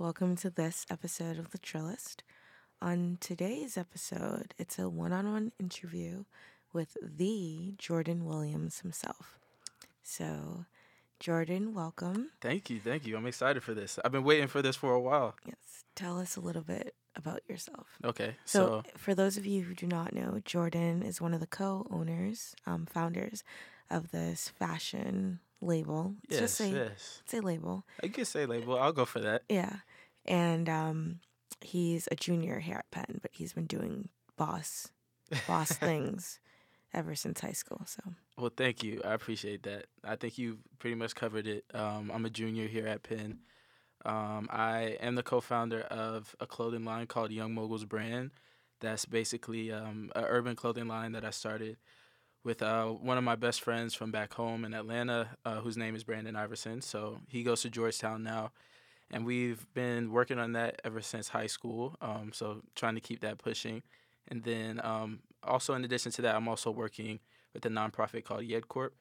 Welcome to this episode of The Trillist. On today's episode, it's a one on one interview with the Jordan Williams himself. So, Jordan, welcome. Thank you, thank you. I'm excited for this. I've been waiting for this for a while. Yes, tell us a little bit about yourself. Okay, So, for those of you who do not know, Jordan is one of the co owners, um, founders of this fashion label. Yes, just say, yes. say label. I can say label. I'll go for that. Yeah. And um, he's a junior here at Penn, but he's been doing boss boss things ever since high school. So Well, thank you. I appreciate that. I think you pretty much covered it. Um, I'm a junior here at Penn. Um, I am the co-founder of a clothing line called Young Moguls Brand. That's basically um, an urban clothing line that I started with uh, one of my best friends from back home in Atlanta, uh, whose name is Brandon Iverson. So he goes to Georgetown now, and we've been working on that ever since high school. Um, so trying to keep that pushing, and then um, also in addition to that, I'm also working with a nonprofit called Yed Corp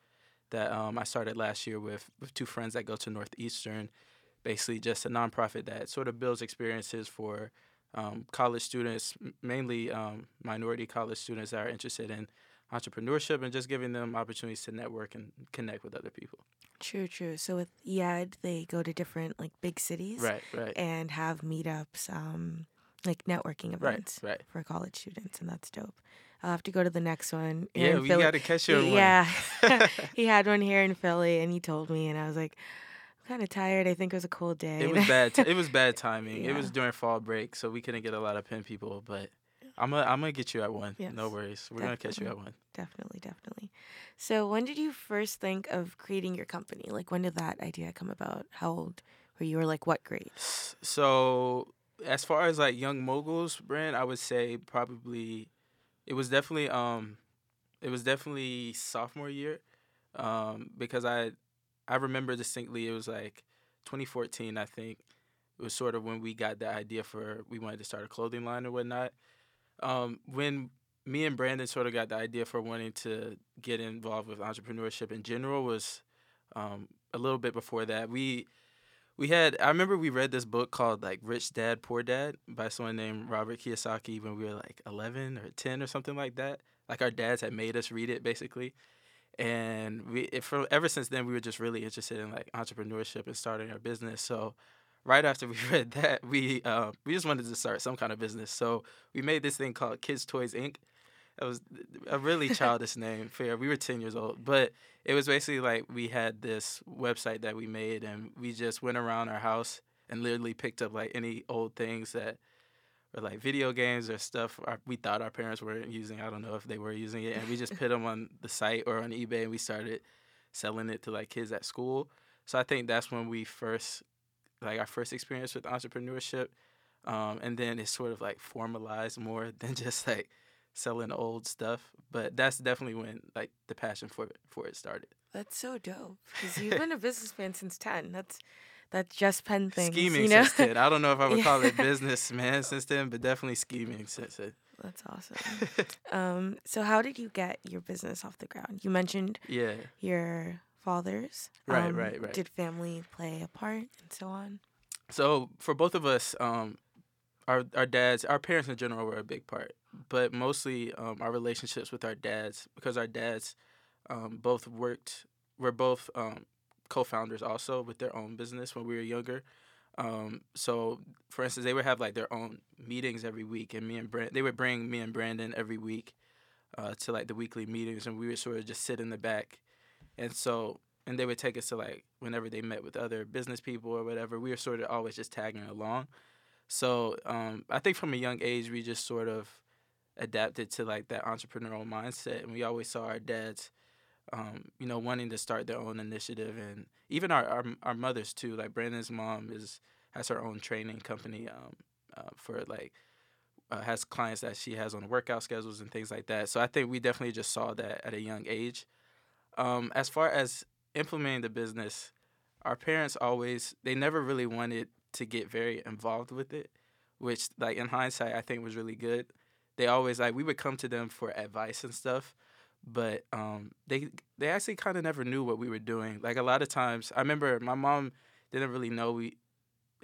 that um, I started last year with with two friends that go to Northeastern. Basically, just a nonprofit that sort of builds experiences for um, college students, mainly um, minority college students that are interested in entrepreneurship and just giving them opportunities to network and connect with other people. true, true. So with YED, they go to different like big cities Right, right, and have meetups, um, like networking events right. for college students, and that's dope. I'll have to go to the next one. Yeah, we Philly. got to catch you in one. Yeah, he had one here in Philly, and he told me, and I was like, I'm kind of tired. I think it was a cold day. It was bad. T- it was bad timing. It was during fall break, so we couldn't get a lot of Penn people. But I'm gonna I'm gonna get you at one. Yes, no worries. We're gonna catch you at one. Definitely, definitely. So, when did you first think of creating your company? Like, when did that idea come about? How old were you, or like what grade? So as far as like young moguls brand, I would say probably it was definitely um it was definitely sophomore year um because I I remember distinctly it was like 2014 I think it was sort of when we got the idea for we wanted to start a clothing line or whatnot. Um, when me and Brandon sort of got the idea for wanting to get involved with entrepreneurship in general was um, a little bit before that. We we had I remember we read this book called like Rich Dad Poor Dad by someone named Robert Kiyosaki when we were like 11 or 10 or something like that. Like our dads had made us read it basically. And we it, for ever since then we were just really interested in like entrepreneurship and starting our business. So right after we read that, we uh, we just wanted to start some kind of business. So we made this thing called Kids Toys Inc. It was a really childish name. Fair, we were ten years old, but it was basically like we had this website that we made, and we just went around our house and literally picked up like any old things that were like video games or stuff our, we thought our parents weren't using. I don't know if they were using it, and we just put them on the site or on eBay, and we started selling it to like kids at school. So I think that's when we first like our first experience with entrepreneurship. Um, and then it sort of like formalized more than just like selling old stuff. But that's definitely when like the passion for it for it started. That's so dope. Because you've been a businessman since 10. That's that's just Penn things. scheming you know? since then. I don't know if I would Yeah. call it businessman since then, but definitely scheming since then. That's awesome. um, so, how did you get your business off the ground? You mentioned yeah. your fathers. Right, Um, right, right. Did family play a part and so on? So for both of us, um, our our dads, our parents in general were a big part, but mostly um, our relationships with our dads because our dads um, both worked. We're both um, co-founders also with their own business when we were younger. Um, so for instance, they would have like their own meetings every week, and me and Brand, they would bring me and Brandon every week uh, to like the weekly meetings, and we would sort of just sit in the back, and so and they would take us to like whenever they met with other business people or whatever. We were sort of always just tagging along. So um, I think from a young age we just sort of adapted to like that entrepreneurial mindset, and we always saw our dads, um, you know, wanting to start their own initiative, and even our our, our mothers too. Like Brandon's mom is has her own training company um, uh, for like uh, has clients that she has on workout schedules and things like that. So I think we definitely just saw that at a young age. Um, as far as implementing the business, our parents always they never really wanted to get very involved with it, which like in hindsight I think was really good. They always like we would come to them for advice and stuff, but um, they they actually kind of never knew what we were doing. Like a lot of times, I remember my mom didn't really know we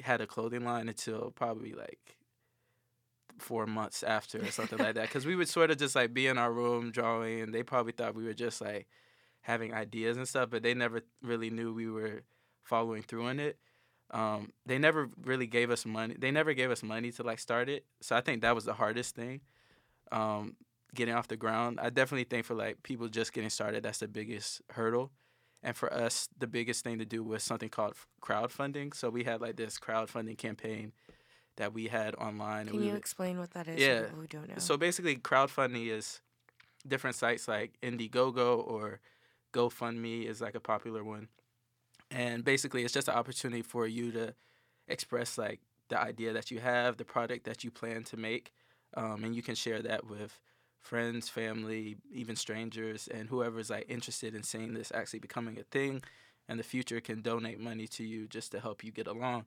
had a clothing line until probably like four months after or something like that. Because we would sort of just like be in our room drawing, and they probably thought we were just like having ideas and stuff, but they never really knew we were following through on it. Um, they never really gave us money. They never gave us money to like start it. So I think that was the hardest thing, um, getting off the ground. I definitely think for like people just getting started, that's the biggest hurdle. And for us, the biggest thing to do was something called crowdfunding. So we had like this crowdfunding campaign that we had online. Can we you would- explain what that is? Yeah. For people who don't know. so basically, crowdfunding is different sites like Indiegogo or GoFundMe is like a popular one, and basically, it's just an opportunity for you to express like the idea that you have, the product that you plan to make, um, and you can share that with friends, family, even strangers, and whoever's like interested in seeing this actually becoming a thing, and the future can donate money to you just to help you get along.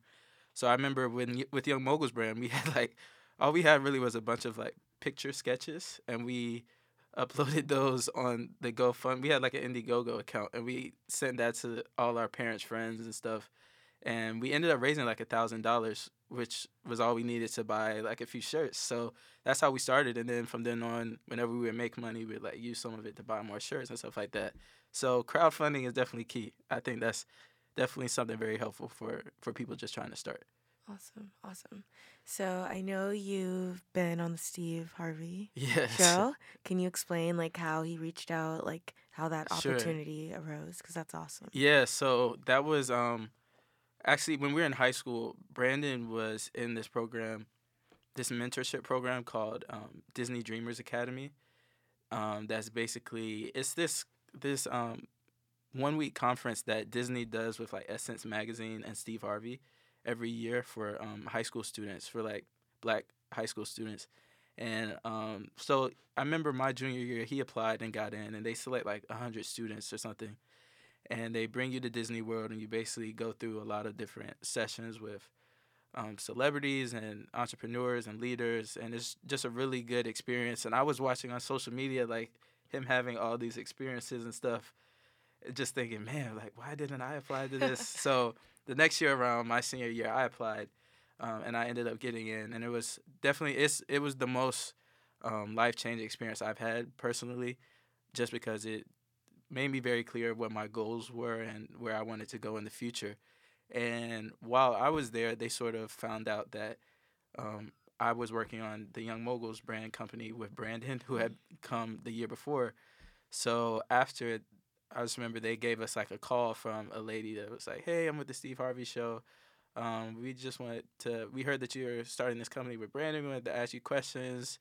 So I remember when with Young Moguls brand, we had like all we had really was a bunch of like picture sketches, and we uploaded those on the GoFund. We had like an Indiegogo account, and we sent that to all our parents, friends, and stuff. And we ended up raising like a thousand dollars, which was all we needed to buy like a few shirts. So that's how we started. And then from then on, whenever we would make money, we'd like use some of it to buy more shirts and stuff like that. So crowdfunding is definitely key. I think that's definitely something very helpful for for people just trying to start. Awesome, awesome. So I know you've been on the Steve Harvey Yes. show. Can you explain like how he reached out, like how that Sure. opportunity arose? Because that's awesome. Yeah, so that was um actually when we were in high school, Brandon was in this program, this mentorship program called um, Disney Dreamers Academy. Um, that's basically it's this this um one week conference that Disney does with like Essence magazine and Steve Harvey every year for um, high school students for like black high school students. And um, so I remember my junior year, he applied and got in, and they select like 100 students or something and they bring you to Disney World, and you basically go through a lot of different sessions with um, celebrities and entrepreneurs and leaders, and it's just a really good experience. And I was watching on social media like him having all these experiences and stuff, just thinking, man, like why didn't I apply to this? so the next year around my senior year, I applied, um, and I ended up getting in, and it was definitely it's it was the most um, life changing experience I've had personally, just because it made me very clear what my goals were and where I wanted to go in the future. And while I was there, they sort of found out that um, I was working on the Young Moguls brand company with Brandon, who had come the year before. So after, I just remember they gave us like a call from a lady that was like, "Hey, I'm with the Steve Harvey Show. Um, we just wanted to. We heard that you're starting this company with Brandon. We wanted to ask you questions.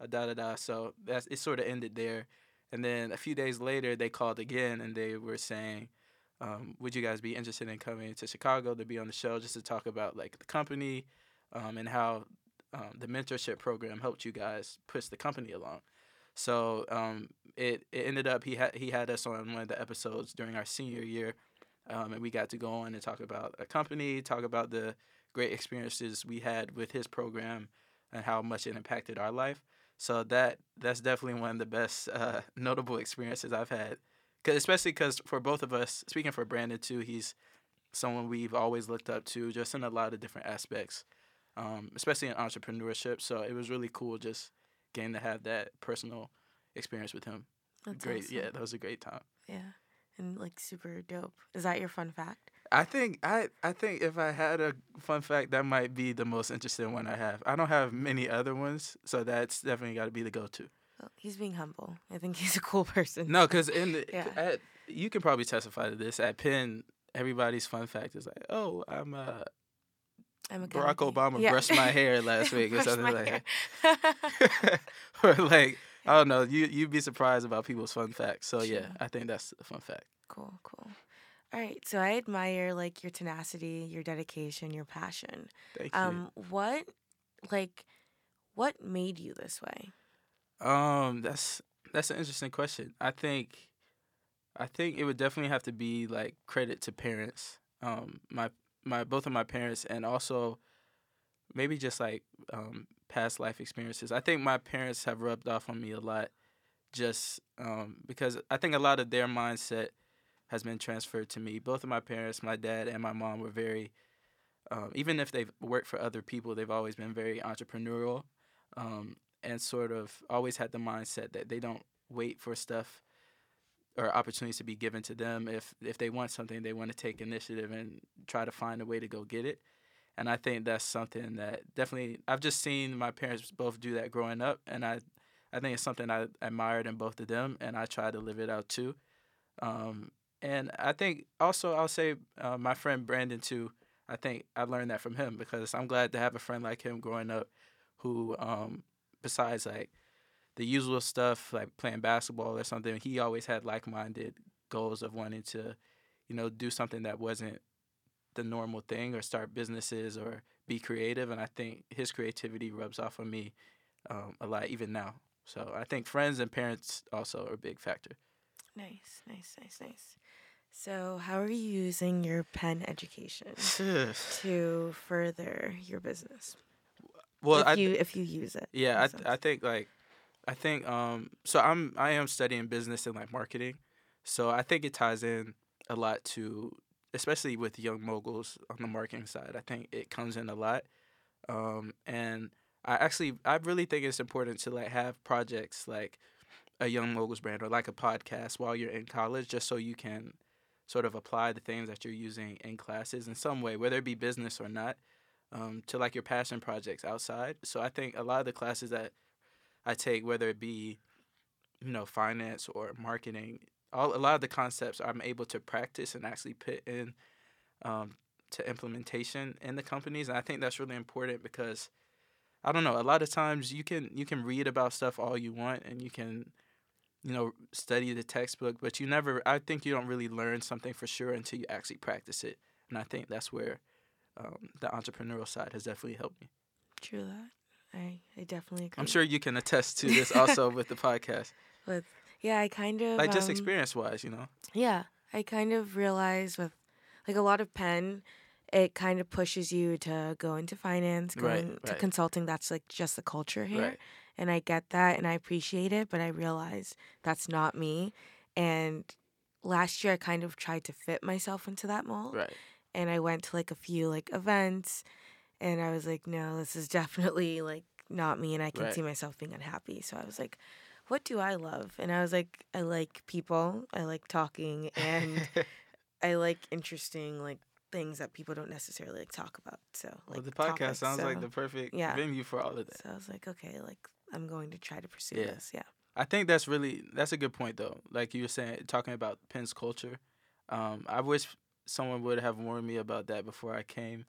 Uh, da da da. So that's it. Sort of ended there. And then a few days later, they called again and they were saying, um, "Would you guys be interested in coming to Chicago to be on the show just to talk about like the company um, and how um, the mentorship program helped you guys push the company along?" So um, it, it ended up he had he had us on one of the episodes during our senior year, um, and we got to go on and talk about a company, talk about the great experiences we had with his program, and how much it impacted our life. So that that's definitely one of the best uh, notable experiences I've had, Cause especially because for both of us, speaking for Brandon too, he's someone we've always looked up to, just in a lot of different aspects, um, especially in entrepreneurship. So it was really cool just getting to have that personal experience with him. That's great, awesome. yeah, that was a great time. Yeah. And like super dope. Is that your fun fact? I think I I think if I had a fun fact, that might be the most interesting one I have. I don't have many other ones, so that's definitely got to be the go-to. Well, he's being humble. I think he's a cool person. No, because in the, Yeah. at, you can probably testify to this at Penn. Everybody's fun fact is like, oh, I'm uh, I'm a Barack Obama Yeah. brushed my hair last week or something like that. or like I don't know. You you'd be surprised about people's fun facts. So yeah, I think that's a fun fact. cool, cool. All right. So I admire like your tenacity, your dedication, your passion. Thank you. Um, what like what made you this way? Um, that's that's an interesting question. I think, I think it would definitely have to be like credit to parents. Um, my my both of my parents, and also maybe just like um past life experiences. I think my parents have rubbed off on me a lot, just um because I think a lot of their mindset has been transferred to me. Both of my parents, my dad and my mom, were very um, even if they've worked for other people, they've always been very entrepreneurial um, and sort of always had the mindset that they don't wait for stuff or opportunities to be given to them. If if they want something, they want to take initiative and try to find a way to go get it. And I think that's something that definitely I've just seen my parents both do that growing up, and I I think it's something I admired in both of them, and I try to live it out too. Um, and I think also I'll say uh, my friend Brandon too. I think I learned that from him because I'm glad to have a friend like him growing up, who um, besides like the usual stuff like playing basketball or something, he always had like-minded goals of wanting to, you know, do something that wasn't the normal thing or start businesses or be creative. And I think his creativity rubs off on me um, a lot even now. So I think friends and parents also are a big factor. Nice, nice, nice, nice. So, how are you using your Penn education to further your business? well, if I, you if you use it. Yeah, I, I think like I think um so I'm I am studying business and like marketing. So I think it ties in a lot to especially with young moguls on the marketing side. I think it comes in a lot. Um and I actually I really think it's important to like have projects like a young moguls brand or like a podcast while you're in college just so you can sort of apply the things that you're using in classes in some way whether it be business or not um, to like your passion projects outside. So I think a lot of the classes that I take, whether it be you know finance or marketing, all a lot of the concepts I'm able to practice and actually put in um, to implementation in the companies, and I think that's really important because I don't know. A lot of times you can you can read about stuff all you want, and you can you know study the textbook, but you never. I think you don't really learn something for sure until you actually practice it, and I think that's where um, the entrepreneurial side has definitely helped me. True that. I I definitely agree. I'm sure you can attest to this also with the podcast, With yeah, I kind of like just um, experience wise, you know. Yeah, I kind of realized with like a lot of Penn, it kind of pushes you to go into finance, Right, going to right. consulting. That's like just the culture here, Right. and I get that and I appreciate it. But I realize that's not me. And last year, I kind of tried to fit myself into that mold, Right. and I went to like a few like events, and I was like, no, this is definitely like not me, and I can Right. see myself being unhappy. So I was like. What do I love? And I was like, I like people. I like talking, and I like interesting like things that people don't necessarily like talk about. So well, like the podcast topics, sounds like the perfect yeah. venue for all of that. So I was like, okay, like I'm going to try to pursue Yeah. this. Yeah. I think that's really that's a good point though. Like you were saying, talking about Penn's culture. Um, I wish someone would have warned me about that before I came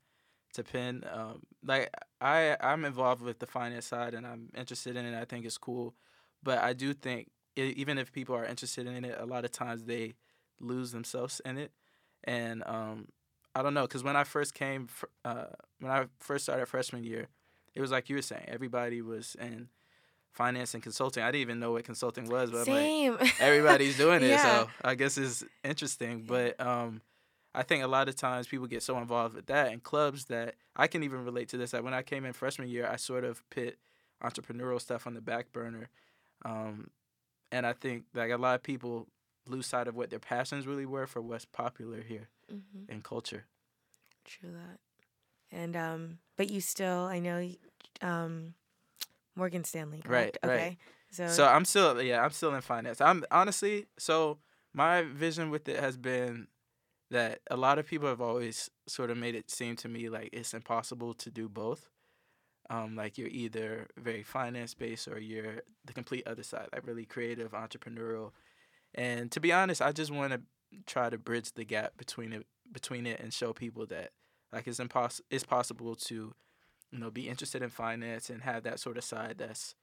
to Penn. Um, like I I'm involved with the finance side and I'm interested in it. I think it's cool, but I do think e- even if people are interested in it, a lot of times they lose themselves in it. And um, I don't know, because when I first came, fr- uh, when I first started freshman year, it was like you were saying, everybody was in finance and consulting. I didn't even know what consulting was, but I'm like, everybody's doing it, Yeah. so I guess it's interesting. But um, I think a lot of times people get so involved with that and clubs that I can even relate to this. That when I came in freshman year, I sort of put entrepreneurial stuff on the back burner, um, and I think like a lot of people lose sight of what their passions really were for what's popular here hmm in culture. True that. And um, but you still, I know, um, Morgan Stanley. Right, Correct? right. Okay. So, So I'm still yeah, I'm still in finance. I'm honestly so my vision with it has been that a lot of people have always sort of made it seem to me like it's impossible to do both. Um, like you're either very finance based or you're the complete other side, like really creative, entrepreneurial. And to be honest, I just want to try to bridge the gap between it between it and show people that like it's impos- it's possible to you know be interested in finance and have that sort of side that's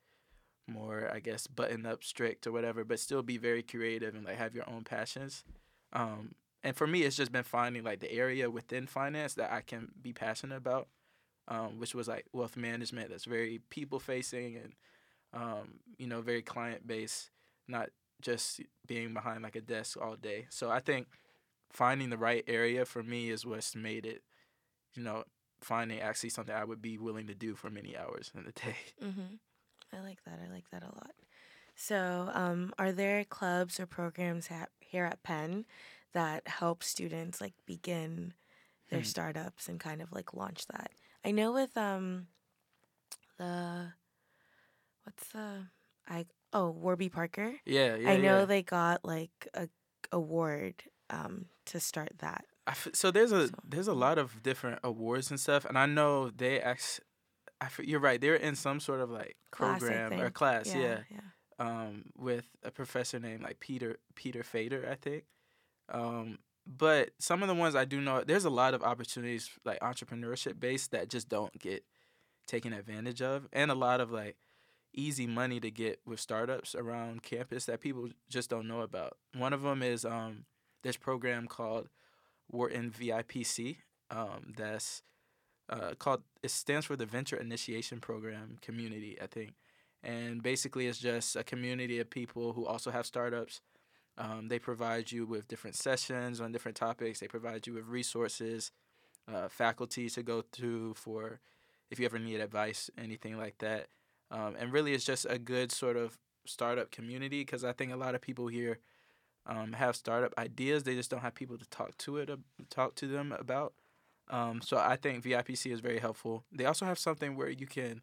more I guess button up strict or whatever, but still be very creative and like have your own passions. Um, and for me, it's just been finding like the area within finance that I can be passionate about, um, which was like wealth management that's very people facing and um, you know very client based, not just being behind like a desk all day. So I think finding the right area for me is what's made it, you know, finding actually something I would be willing to do for many hours in the day. hmm I like that. I like that a lot. So, um, are there clubs or programs ha- here at Penn that help students like begin their Mhm. startups and kind of like launch that. I know with um the what's the I oh Warby Parker. Yeah, yeah. I know yeah. they got like a award um to start that. I f- so there's a So- there's a lot of different awards and stuff, and I know they f- you're right. They're in some sort of like Class, program or class, yeah. yeah. um, with a professor named like Peter Peter Fader, I think. Um, but some of the ones I do know, there's a lot of opportunities like entrepreneurship based that just don't get taken advantage of, and a lot of like easy money to get with startups around campus that people just don't know about. One of them is um, this program called Wharton VIPC. Um, that's uh, called it stands for the Venture Initiation Program Community, I think and basically it's just a community of people who also have startups. Um, they provide you with different sessions on different topics. They provide you with resources, uh, faculty to go through for if you ever need advice, anything like that. Um, and really, it's just a good sort of startup community because I think a lot of people here um, have startup ideas. They just don't have people to talk to it, talk to them about. Um, so I think VIPC is very helpful. They also have something where you can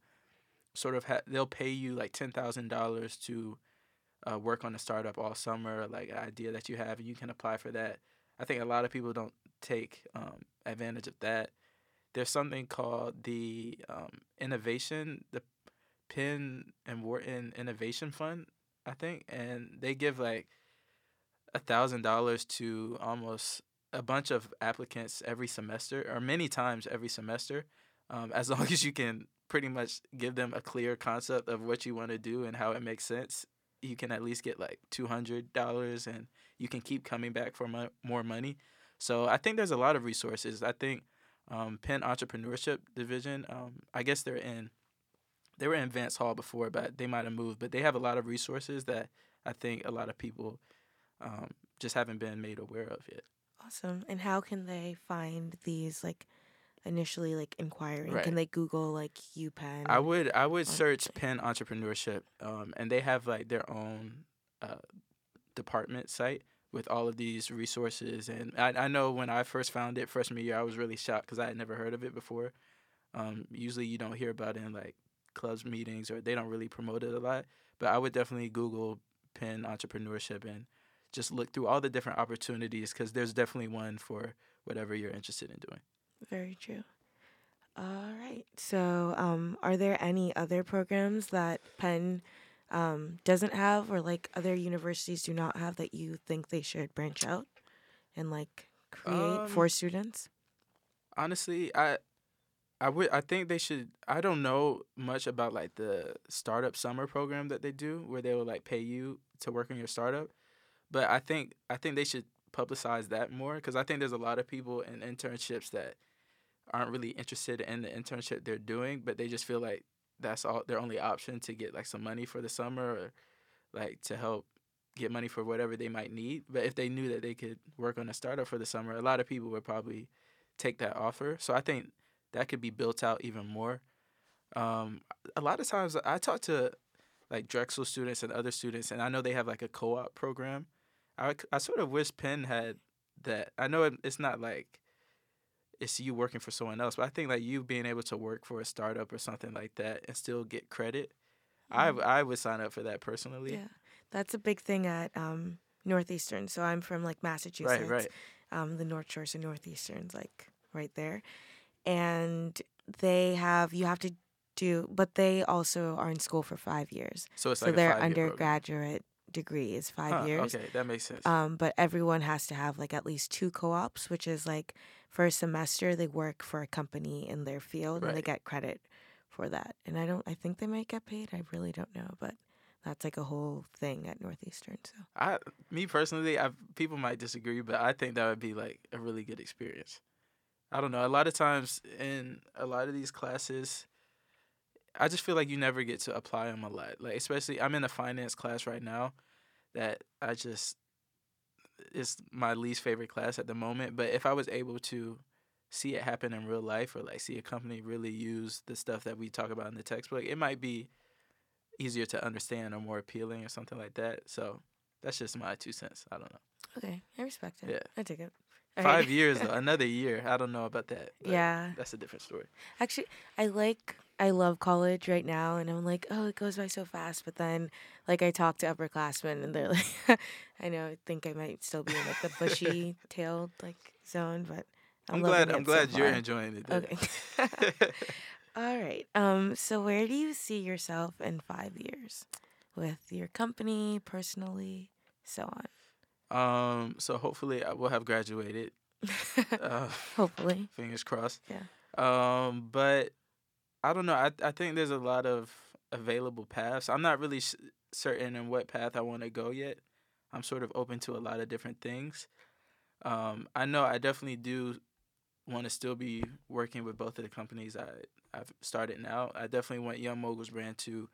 sort of ha- they'll pay you like ten thousand dollars to uh, work on a startup all summer, like an idea that you have, and you can apply for that. I think a lot of people don't take um, advantage of that. There's something called the um, innovation, the Penn and Wharton Innovation Fund, I think, and they give like a thousand dollars to almost a bunch of applicants every semester, or many times every semester, um, as long as you can pretty much give them a clear concept of what you want to do and how it makes sense. You can at least get like two hundred dollars, and you can keep coming back for mo- more money. So I think there's a lot of resources. I think um, Penn Entrepreneurship Division. Um, I guess they're in. They were in Vance Hall before, but they might have moved. But they have a lot of resources that I think a lot of people um, just haven't been made aware of yet. Awesome. And how can they find these like initially like inquiring? Right. Can they Google like UPenn? I would I would search Penn Entrepreneurship, um, and they have like their own uh, department site with all of these resources. And I, I know when I first found it freshman year, I was really shocked because I had never heard of it before. Um, usually you don't hear about it in like clubs meetings or they don't really promote it a lot. But I would definitely Google Penn Entrepreneurship and just look through all the different opportunities because there's definitely one for whatever you're interested in doing. Very true. All right. So, um, are there any other programs that Penn um, doesn't have, or like other universities do not have, that you think they should branch out and like create for Um, students? honestly i i would i think they should i don't know much about like the startup summer program that they do where they will like pay you to work on your startup but i think i think they should publicize that more because i think there's a lot of people in internships that aren't really interested in the internship they're doing but they just feel like that's all their only option to get like some money for the summer or like to help get money for whatever they might need but if they knew that they could work on a startup for the summer a lot of people would probably take that offer. So I think that could be built out even more. Um, a lot of times I talk to like Drexel students and other students, and I know they have like a co-op program. I, I sort of wish Penn had that. I know it's not like it's you working for someone else, but I think like you being able to work for a startup or something like that and still get credit. I Mhm. I would sign up for that personally. Yeah, that's a big thing at um, Northeastern. So I'm from like Massachusetts. Right, right. um, the North Shores and Northeastern's like right there, and they have you have to do, but they also are in school for five years. So it's so like their program. undergraduate degree is five Huh, years. Okay, that makes sense. Um, but everyone has to have like at least two co-ops, which is like for a semester they work for a company in their field and they get credit for that. And I don't, I think they might get paid. I really don't know, but that's like a whole thing at Northeastern. So I, me personally, I people might disagree, but I think that would be like a really good experience. I don't know. A lot of times in a lot of these classes, I just feel like you never get to apply them a lot. Like especially, I'm in a finance class right now, that I just it's my least favorite class at the moment. But if I was able to see it happen in real life, or like see a company really use the stuff that we talk about in the textbook, it might be easier to understand or more appealing or something like that. So that's just my two cents. I don't know. okay, I respect it. Yeah. I take it. Right. Five years though, another year. I don't know about that. Yeah. that's a different story. Actually, I like I love college right now, and I'm like, oh, it goes by so fast. But then, like, I talk to upperclassmen, and they're like, I know, I think I might still be in like the bushy tailed like zone, but I'm, I'm, glad. I'm it so glad you're enjoying it. then. Okay. All right. Um. So, where do you see yourself in five years, with your company, personally, so on? um. So hopefully I will have graduated. Uh, Hopefully. fingers crossed. Yeah. Um. But I don't know. I I think there's a lot of available paths. I'm not really s- certain in what path I want to go yet. I'm sort of open to a lot of different things. Um. I know I definitely do want to still be working with both of the companies I I've started now. I definitely want Young Moguls brand to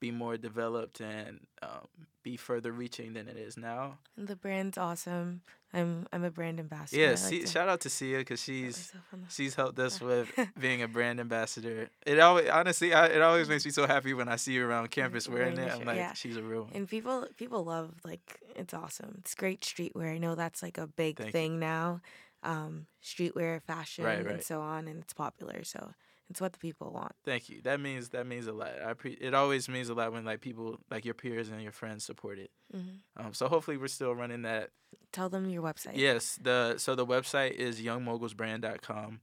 be more developed and um, be further reaching than it is now. The brand's awesome. I'm I'm a brand ambassador. Yeah, I like shout out to Sia because she's myself on the- she's helped us with being a brand ambassador. It always honestly, I, it always makes me so happy when I see you around campus wearing it. I'm like, yeah. she's a real one. And people people love like it's awesome. It's great streetwear. I know that's like a big Thank you. thing now. Um, streetwear, fashion, and right. so on, and it's popular. So it's what the people want. Thank you. That means that means a lot. I pre- it always means a lot when like people like your peers and your friends support it. hmm Um, so hopefully we're still running that. Tell them your website. Yes, the so the website is youngmogulsbrand.com.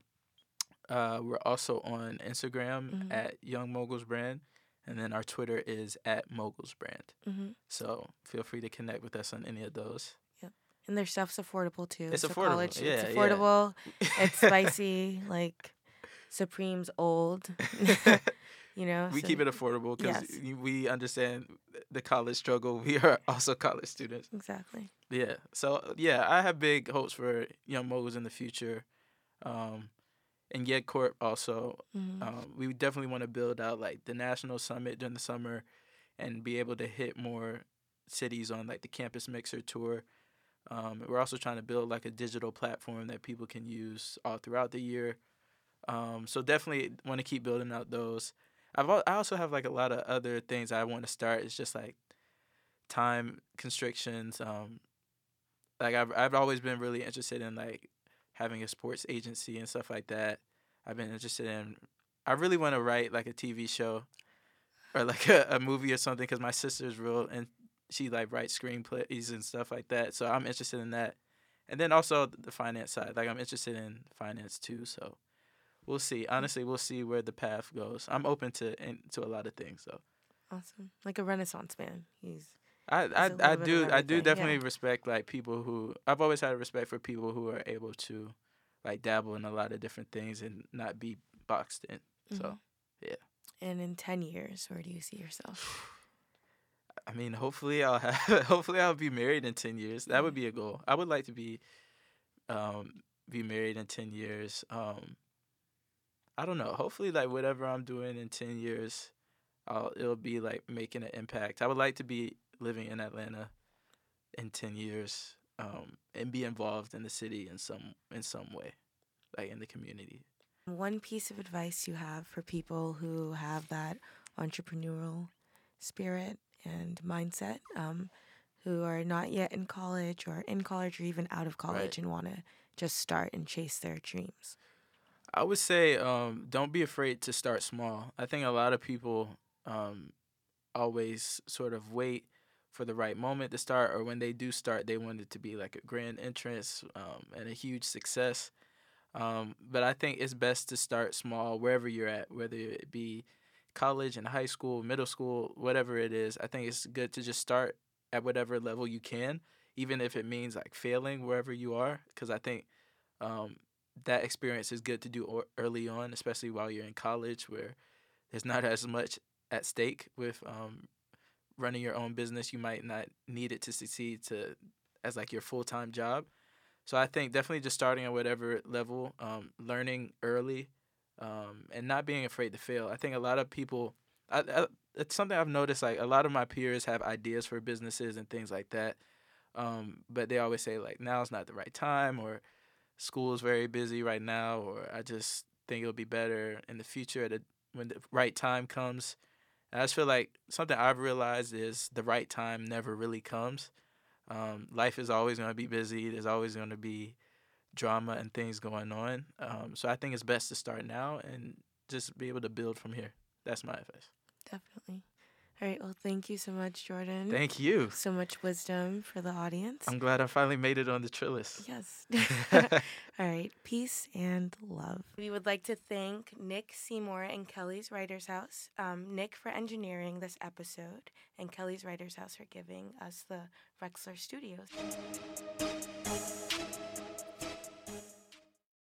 Uh, we're also on Instagram Mhm. at Young Moguls Brand, and then our Twitter is at Moguls Brand. hmm So feel free to connect with us on any of those. And their stuff's affordable too. It's so affordable, College, yeah, it's yeah. affordable. It's spicy. like Supreme's old. you know. we so- keep it affordable because Yes. we understand the college struggle. We are also college students. exactly. Yeah. So yeah, I have big hopes for Young Moguls in the future. Um, and Yet Corp also. hmm Um, we definitely want to build out like the national summit during the summer, and be able to hit more cities on like the campus mixer tour. Um, we're also trying to build like a digital platform that people can use all throughout the year. Um, so definitely want to keep building out those. I've I also have like a lot of other things I want to start. It's just like time constrictions. Um, like I've I've always been really interested in like having a sports agency and stuff like that. I've been interested in. I really want to write like a TV show, or like a, a movie or something because my sister's real and she like writes screenplays and stuff like that. So I'm interested in that, and then also the finance side. Like I'm interested in finance too. So we'll see. Honestly, we'll see where the path goes. I'm open to in, to a lot of things. So Awesome. Like a Renaissance man. He's I I, I do I do definitely yeah. respect like people who I've always had a respect for people who are able to like dabble in a lot of different things and not be boxed in. So Mhm. yeah. And in ten years, where do you see yourself? I mean, hopefully I'll have hopefully I'll be married in 10 years. That would be a goal. I would like to be um be married in 10 years. Um I don't know. Hopefully like whatever I'm doing in 10 years, I'll it'll be like making an impact. I would like to be living in Atlanta in 10 years um and be involved in the city in some in some way, like in the community. One piece of advice you have for people who have that entrepreneurial spirit and mindset, um, who are not yet in college or in college or even out of college Right. and want to just start and chase their dreams. I would say um, don't be afraid to start small. I think a lot of people um, always sort of wait for the right moment to start, or when they do start, they want it to be like a grand entrance um, and a huge success. Um, but I think it's best to start small wherever you're at, whether it be college and high school, middle school, whatever it is. I think it's good to just start at whatever level you can, even if it means like failing wherever you are, because I think um, that experience is good to do or- early on, especially while you're in college, where there's not as much at stake with um, running your own business. You might not need it to succeed to as like your full time job. So I think definitely just starting at whatever level, um, learning early, um, and not being afraid to fail. I think a lot of people, I, I, it's something I've noticed. Like a lot of my peers have ideas for businesses and things like that, um, but they always say like now's not the right time or school is very busy right now, or I just think it'll be better in the future at a, when the right time comes. And I just feel like something I've realized is the right time never really comes. Um, life is always going to be busy. There's always going to be drama and things going on. Um, so I think it's best to start now and just be able to build from here. That's my advice. Definitely. All right. Well, thank you so much, Jordan. Thank you. So much wisdom for the audience. I'm glad I finally made it on the Trillis. Yes. All right. Peace and love. We would like to thank Nick Seymour and Kelly's Writers House. Um, Nick for engineering this episode, and Kelly's Writers House for giving us the Wexler Studios.